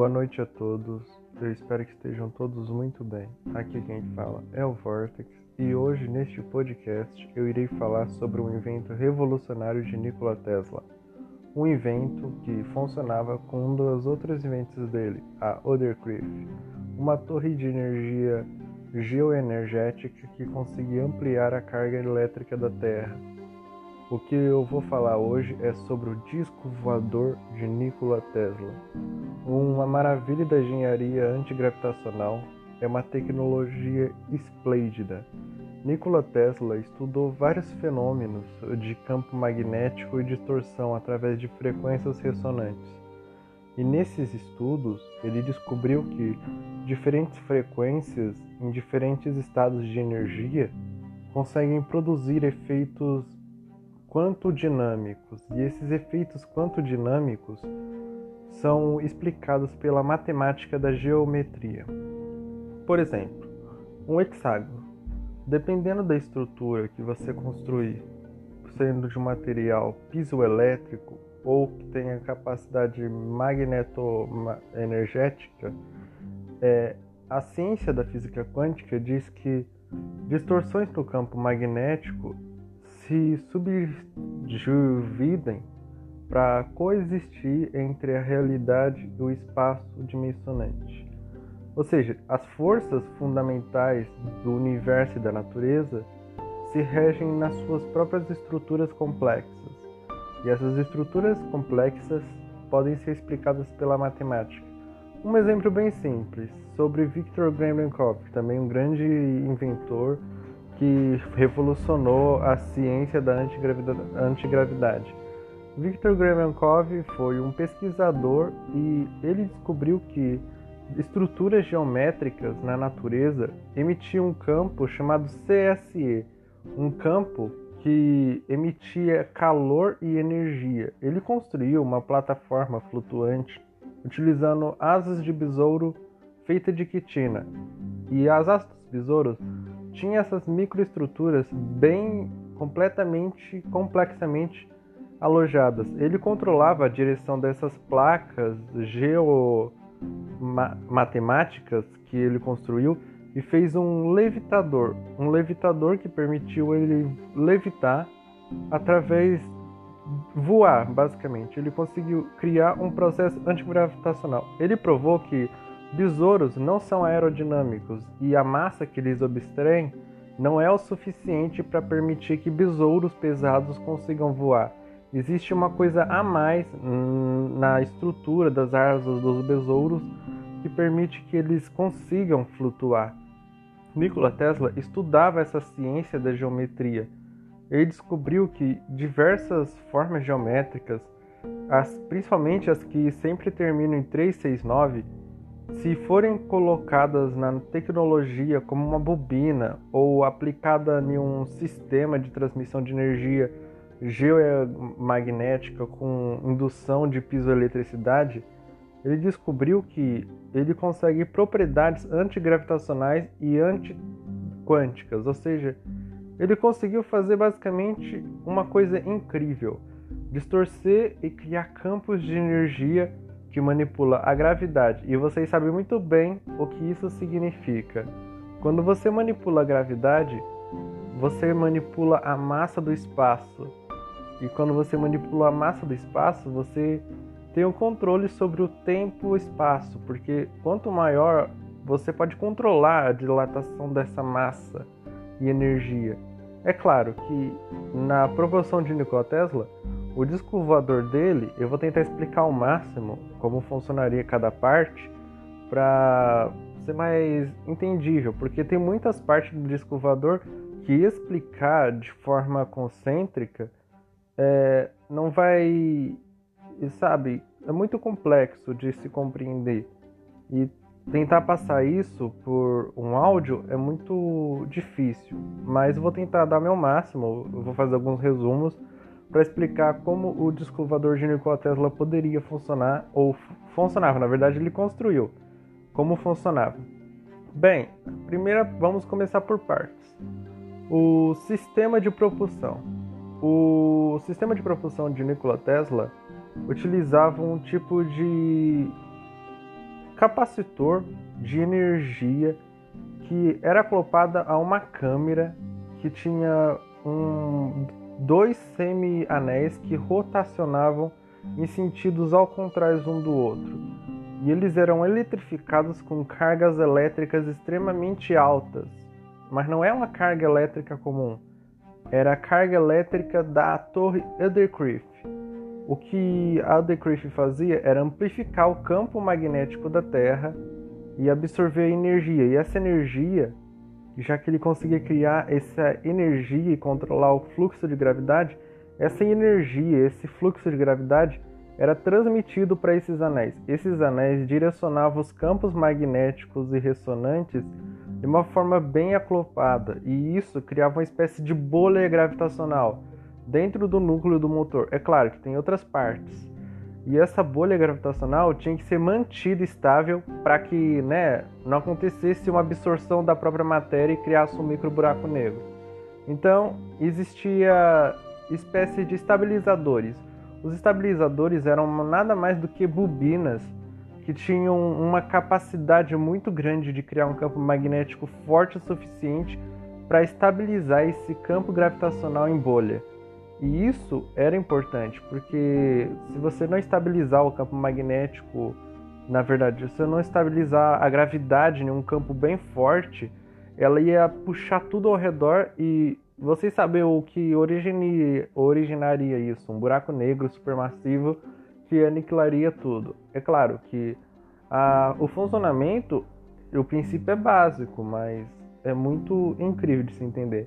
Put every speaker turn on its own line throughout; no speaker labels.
Boa noite a todos. Eu espero que estejam todos muito bem. Aqui quem fala é o Vortex e hoje neste podcast eu irei falar sobre um invento revolucionário de Nikola Tesla. Um invento que funcionava com um dos outros inventos dele, a Othercreef, uma torre de energia geoenergética que conseguia ampliar a carga elétrica da Terra o que eu vou falar hoje é sobre o disco voador de Nikola Tesla. Uma maravilha da engenharia antigravitacional, é uma tecnologia esplêndida. Nikola Tesla estudou vários fenômenos de campo magnético e distorção através de frequências ressonantes. E nesses estudos, ele descobriu que diferentes frequências em diferentes estados de energia conseguem produzir efeitos quantodinâmicos, e esses efeitos quantodinâmicos são explicados pela matemática da geometria. Por exemplo, um hexágono. Dependendo da estrutura que você construir, sendo de um material pisoelétrico ou que tenha capacidade magnetoenergética, é, a ciência da física quântica diz que distorções no campo magnético se subdividem para coexistir entre a realidade e o espaço dimensionante. Ou seja, as forças fundamentais do universo e da natureza se regem nas suas próprias estruturas complexas. E essas estruturas complexas podem ser explicadas pela matemática. Um exemplo bem simples sobre Victor Gremlenkov, também um grande inventor que revolucionou a ciência da antigravidade. Viktor Gramenkov foi um pesquisador e ele descobriu que estruturas geométricas na natureza emitiam um campo chamado CSE, um campo que emitia calor e energia. Ele construiu uma plataforma flutuante utilizando asas de besouro feita de quitina. E as asas dos besouros tinha essas microestruturas bem completamente, complexamente alojadas. Ele controlava a direção dessas placas geomatemáticas que ele construiu e fez um levitador, um levitador que permitiu ele levitar através voar, basicamente. Ele conseguiu criar um processo antigravitacional. Ele provou que Besouros não são aerodinâmicos e a massa que eles abstraem não é o suficiente para permitir que besouros pesados consigam voar. Existe uma coisa a mais na estrutura das asas dos besouros que permite que eles consigam flutuar. Nikola Tesla estudava essa ciência da geometria. Ele descobriu que diversas formas geométricas, as, principalmente as que sempre terminam em 369, se forem colocadas na tecnologia como uma bobina ou aplicada em um sistema de transmissão de energia geomagnética com indução de pisoeletricidade, ele descobriu que ele consegue propriedades antigravitacionais e antiquânticas, ou seja, ele conseguiu fazer basicamente uma coisa incrível: distorcer e criar campos de energia que manipula a gravidade. E vocês sabem muito bem o que isso significa. Quando você manipula a gravidade, você manipula a massa do espaço. E quando você manipula a massa do espaço, você tem o controle sobre o tempo e o espaço, porque quanto maior você pode controlar a dilatação dessa massa e energia. É claro que na proporção de Nikola Tesla, o disco voador dele, eu vou tentar explicar ao máximo como funcionaria cada parte para ser mais entendível, porque tem muitas partes do disco voador que explicar de forma concêntrica é, não vai, sabe, é muito complexo de se compreender. E tentar passar isso por um áudio é muito difícil, mas eu vou tentar dar meu máximo, eu vou fazer alguns resumos para explicar como o descovador de Nikola Tesla poderia funcionar, ou funcionava, na verdade ele construiu. Como funcionava? Bem, primeiro vamos começar por partes. O sistema de propulsão. O sistema de propulsão de Nikola Tesla utilizava um tipo de capacitor de energia que era acoplada a uma câmera que tinha um, dois semi-anéis que rotacionavam em sentidos ao contrário um do outro. E eles eram eletrificados com cargas elétricas extremamente altas. Mas não é uma carga elétrica comum. Era a carga elétrica da torre Undercliff. O que a fazia era amplificar o campo magnético da Terra e absorver energia. E essa energia, já que ele conseguia criar essa energia e controlar o fluxo de gravidade, essa energia, esse fluxo de gravidade era transmitido para esses anéis. Esses anéis direcionavam os campos magnéticos e ressonantes de uma forma bem aclopada, e isso criava uma espécie de bolha gravitacional dentro do núcleo do motor. É claro que tem outras partes. E essa bolha gravitacional tinha que ser mantida estável para que né, não acontecesse uma absorção da própria matéria e criasse um micro buraco negro. Então, existia espécie de estabilizadores. Os estabilizadores eram nada mais do que bobinas que tinham uma capacidade muito grande de criar um campo magnético forte o suficiente para estabilizar esse campo gravitacional em bolha. E isso era importante, porque se você não estabilizar o campo magnético, na verdade, se você não estabilizar a gravidade em um campo bem forte, ela ia puxar tudo ao redor e vocês sabem o que originaria isso? Um buraco negro supermassivo que aniquilaria tudo. É claro que a, o funcionamento, o princípio é básico, mas é muito incrível de se entender.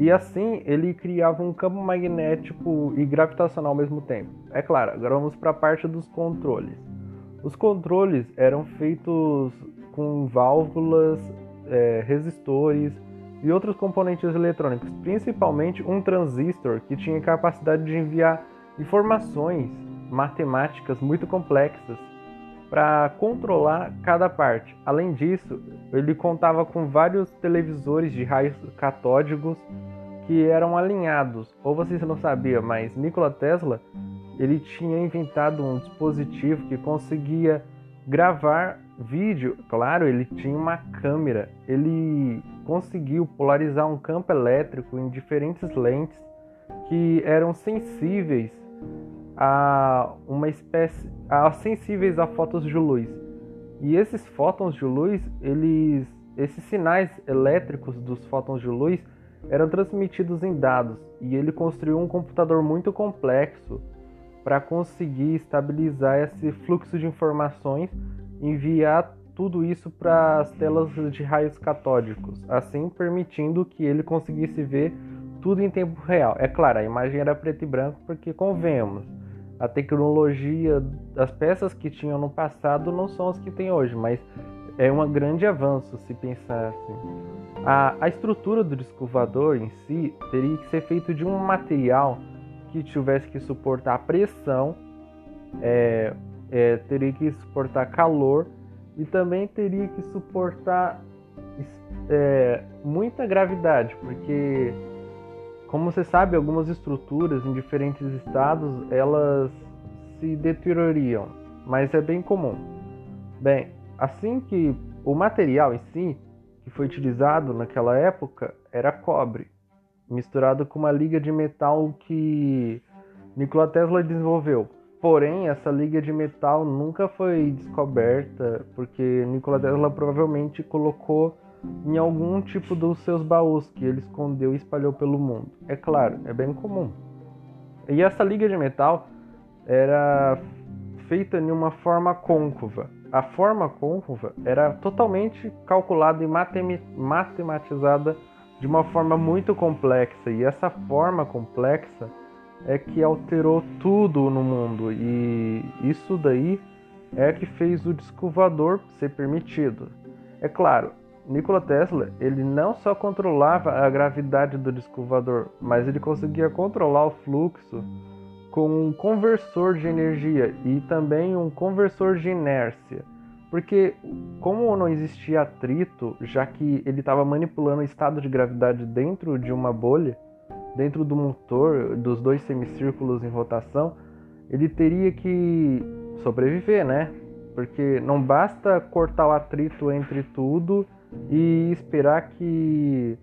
E assim ele criava um campo magnético e gravitacional ao mesmo tempo. É claro, agora vamos para a parte dos controles. Os controles eram feitos com válvulas, é, resistores e outros componentes eletrônicos, principalmente um transistor que tinha capacidade de enviar informações matemáticas muito complexas para controlar cada parte. Além disso, ele contava com vários televisores de raios catódicos que eram alinhados. Ou vocês não sabiam, mas Nikola Tesla ele tinha inventado um dispositivo que conseguia gravar vídeo. Claro, ele tinha uma câmera. Ele conseguiu polarizar um campo elétrico em diferentes lentes que eram sensíveis a uma espécie a sensíveis a fótons de luz. E esses fótons de luz, eles esses sinais elétricos dos fótons de luz eram transmitidos em dados e ele construiu um computador muito complexo para conseguir estabilizar esse fluxo de informações e enviar tudo isso para as telas de raios catódicos, assim permitindo que ele conseguisse ver tudo em tempo real. É claro, a imagem era preto e branco porque convenhamos, a tecnologia, as peças que tinham no passado não são as que tem hoje, mas é um grande avanço se pensar assim. A, a estrutura do disco voador em si teria que ser feito de um material que tivesse que suportar pressão, é, é, teria que suportar calor e também teria que suportar é, muita gravidade, porque como você sabe, algumas estruturas em diferentes estados elas se deteriorariam, mas é bem comum. Bem, assim que o material em si que foi utilizado naquela época era cobre, misturado com uma liga de metal que Nikola Tesla desenvolveu. Porém, essa liga de metal nunca foi descoberta porque Nikola Tesla provavelmente colocou em algum tipo dos seus baús que ele escondeu e espalhou pelo mundo. É claro, é bem comum. E essa liga de metal era feita de uma forma côncava. A forma côncava era totalmente calculada e matematizada de uma forma muito complexa, e essa forma complexa é que alterou tudo no mundo, e isso daí é que fez o disco ser permitido. É claro, Nikola Tesla, ele não só controlava a gravidade do disco voador, mas ele conseguia controlar o fluxo com um conversor de energia e também um conversor de inércia. Porque como não existia atrito, já que ele estava manipulando o estado de gravidade dentro de uma bolha, dentro do motor dos dois semicírculos em rotação, ele teria que sobreviver, né? porque não basta cortar o atrito entre tudo e esperar que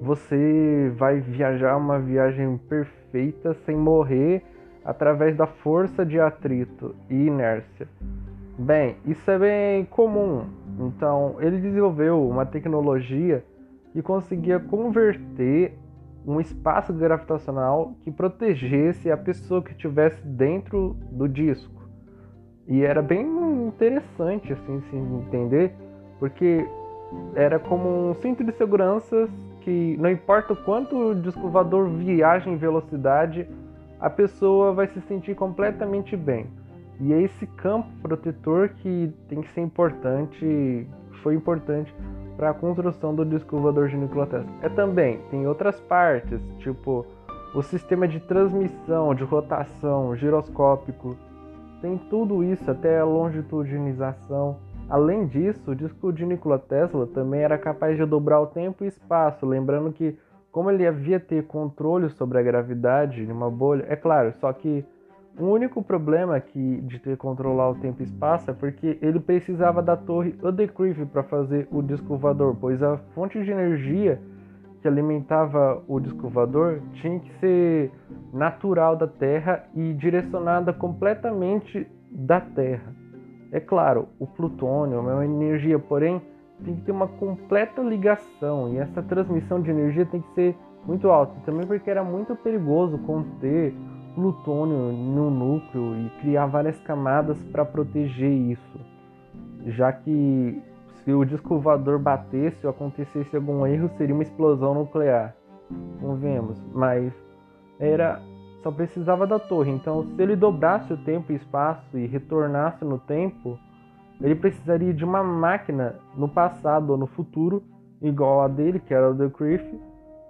você vai viajar uma viagem perfeita sem morrer através da força de atrito e inércia. Bem, isso é bem comum. Então, ele desenvolveu uma tecnologia que conseguia converter um espaço gravitacional que protegesse a pessoa que estivesse dentro do disco. E era bem interessante assim se entender, porque era como um cinto de segurança que não importa o quanto o disco voador viaja em velocidade, a pessoa vai se sentir completamente bem. E é esse campo protetor que tem que ser importante, foi importante para a construção do disco voador de Nikola Tesla. É também, tem outras partes, tipo o sistema de transmissão, de rotação, giroscópico, tem tudo isso, até a longitudinização. Além disso, o disco de Nikola Tesla também era capaz de dobrar o tempo e espaço, lembrando que como ele havia ter controle sobre a gravidade de uma bolha, é claro, só que o único problema que de ter controlar o tempo e espaço é porque ele precisava da torre Udecreeve para fazer o disco voador, pois a fonte de energia que alimentava o disco voador tinha que ser natural da Terra e direcionada completamente da Terra. É claro, o plutônio é uma energia, porém tem que ter uma completa ligação e essa transmissão de energia tem que ser muito alta. Também porque era muito perigoso conter plutônio no núcleo e criar várias camadas para proteger isso, já que se o disco voador batesse ou acontecesse algum erro, seria uma explosão nuclear. Convenhamos, mas era só precisava da torre. Então, se ele dobrasse o tempo e espaço e retornasse no tempo, ele precisaria de uma máquina no passado ou no futuro igual a dele, que era o The Criff,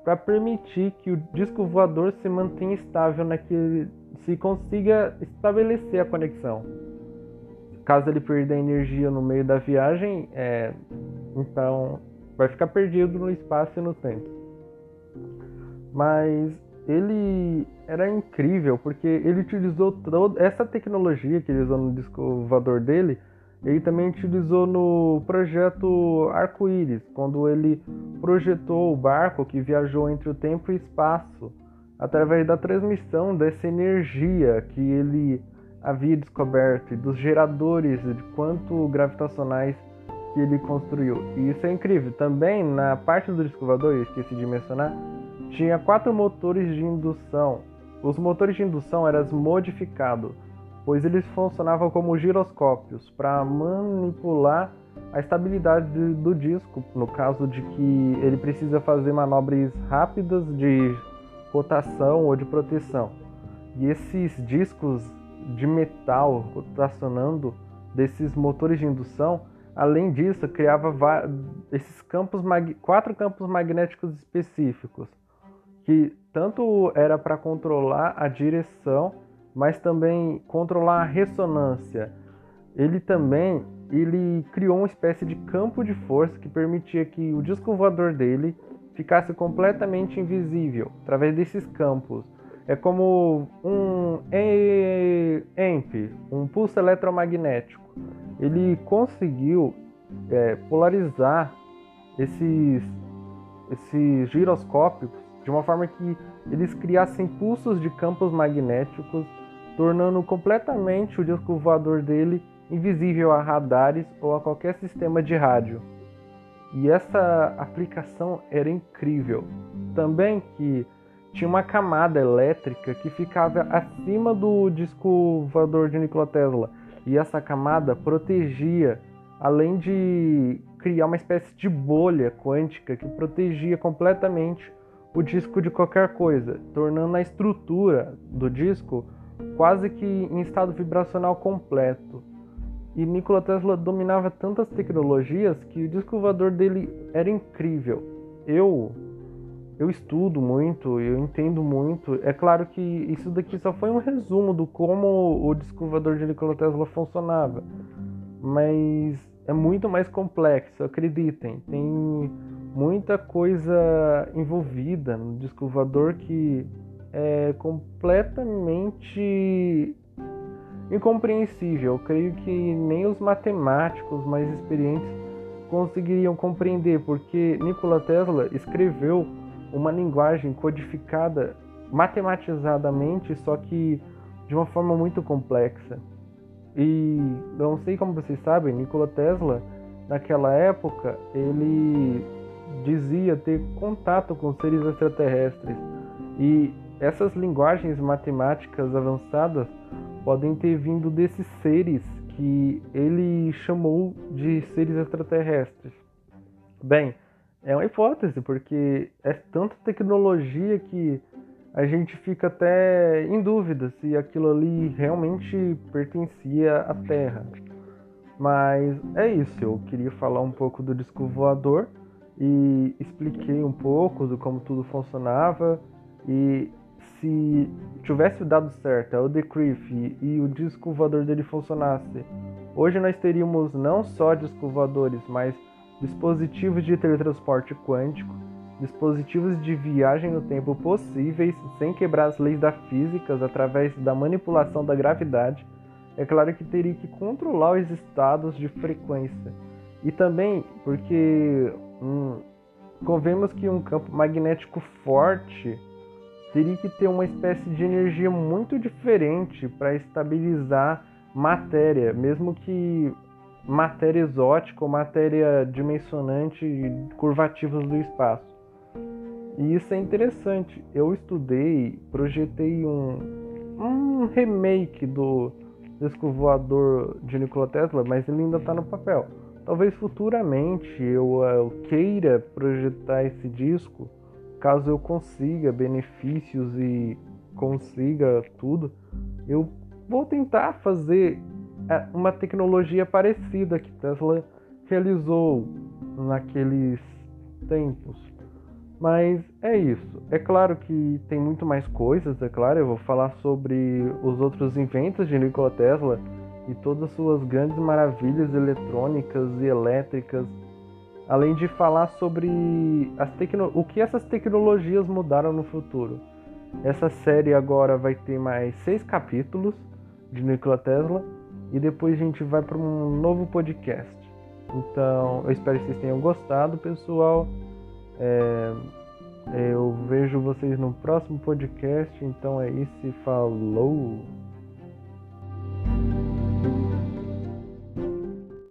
para permitir que o disco voador se mantenha estável naquele, se consiga estabelecer a conexão. Caso ele perda energia no meio da viagem, é, então vai ficar perdido no espaço e no tempo. Mas ele era incrível porque ele utilizou toda essa tecnologia que ele usou no disco voador dele ele também utilizou no projeto Arco-Íris, quando ele projetou o barco que viajou entre o tempo e espaço, através da transmissão dessa energia que ele havia descoberto e dos geradores de quanto gravitacionais que ele construiu. E isso é incrível. Também na parte do eu esqueci de mencionar, tinha quatro motores de indução. Os motores de indução eram modificados pois eles funcionavam como giroscópios para manipular a estabilidade do disco, no caso de que ele precisa fazer manobras rápidas de rotação ou de proteção. E esses discos de metal rotacionando desses motores de indução, além disso, criava esses campos quatro campos magnéticos específicos, que tanto era para controlar a direção mas também controlar a ressonância. Ele também ele criou uma espécie de campo de força que permitia que o disco voador dele ficasse completamente invisível através desses campos. É como um EMP, um pulso eletromagnético. Ele conseguiu é, polarizar esses, esses giroscópios de uma forma que eles criassem pulsos de campos magnéticos tornando completamente o disco voador dele invisível a radares ou a qualquer sistema de rádio. E essa aplicação era incrível. Também que tinha uma camada elétrica que ficava acima do disco voador de Nikola Tesla. E essa camada protegia, além de criar uma espécie de bolha quântica que protegia completamente o disco de qualquer coisa, tornando a estrutura do disco quase que em estado vibracional completo. E Nikola Tesla dominava tantas tecnologias que o disco voador dele era incrível. Eu eu estudo muito, eu entendo muito. É claro que isso daqui só foi um resumo do como o disco voador de Nikola Tesla funcionava. Mas é muito mais complexo, acreditem. Tem muita coisa envolvida no disco voador que é completamente incompreensível. Eu creio que nem os matemáticos mais experientes conseguiriam compreender, porque Nikola Tesla escreveu uma linguagem codificada matematizadamente, só que de uma forma muito complexa. E não sei como vocês sabem, Nikola Tesla, naquela época, ele dizia ter contato com seres extraterrestres. E essas linguagens matemáticas avançadas podem ter vindo desses seres que ele chamou de seres extraterrestres. Bem, é uma hipótese, porque é tanta tecnologia que a gente fica até em dúvida se aquilo ali realmente pertencia à Terra. Mas é isso, eu queria falar um pouco do disco voador e expliquei um pouco do como tudo funcionava e se tivesse dado certo é o Decrypt e o disco voador dele funcionasse, hoje nós teríamos não só disco voadores, mas dispositivos de teletransporte quântico, dispositivos de viagem no tempo possíveis sem quebrar as leis da física através da manipulação da gravidade. É claro que teria que controlar os estados de frequência. E também porque hum, convemos que um campo magnético forte teria que ter uma espécie de energia muito diferente para estabilizar matéria, mesmo que matéria exótica ou matéria dimensionante curvativos do espaço. E isso é interessante. Eu estudei, projetei um, um remake do disco voador de Nikola Tesla, mas ele ainda está no papel. Talvez futuramente eu, eu queira projetar esse disco, caso eu consiga benefícios e consiga tudo, eu vou tentar fazer é, uma tecnologia parecida que Tesla realizou naqueles tempos. Mas é isso. É claro que tem muito mais coisas, é claro. Eu vou falar sobre os outros inventos de Nikola Tesla e todas as suas grandes maravilhas eletrônicas e elétricas, além de falar sobre tecno... o que essas tecnologias mudaram no futuro. Essa série agora vai ter mais seis capítulos de Nikola Tesla e depois a gente vai para um novo podcast. Então, eu espero que vocês tenham gostado, pessoal. É, eu vejo vocês no próximo podcast. Então é isso. Falou!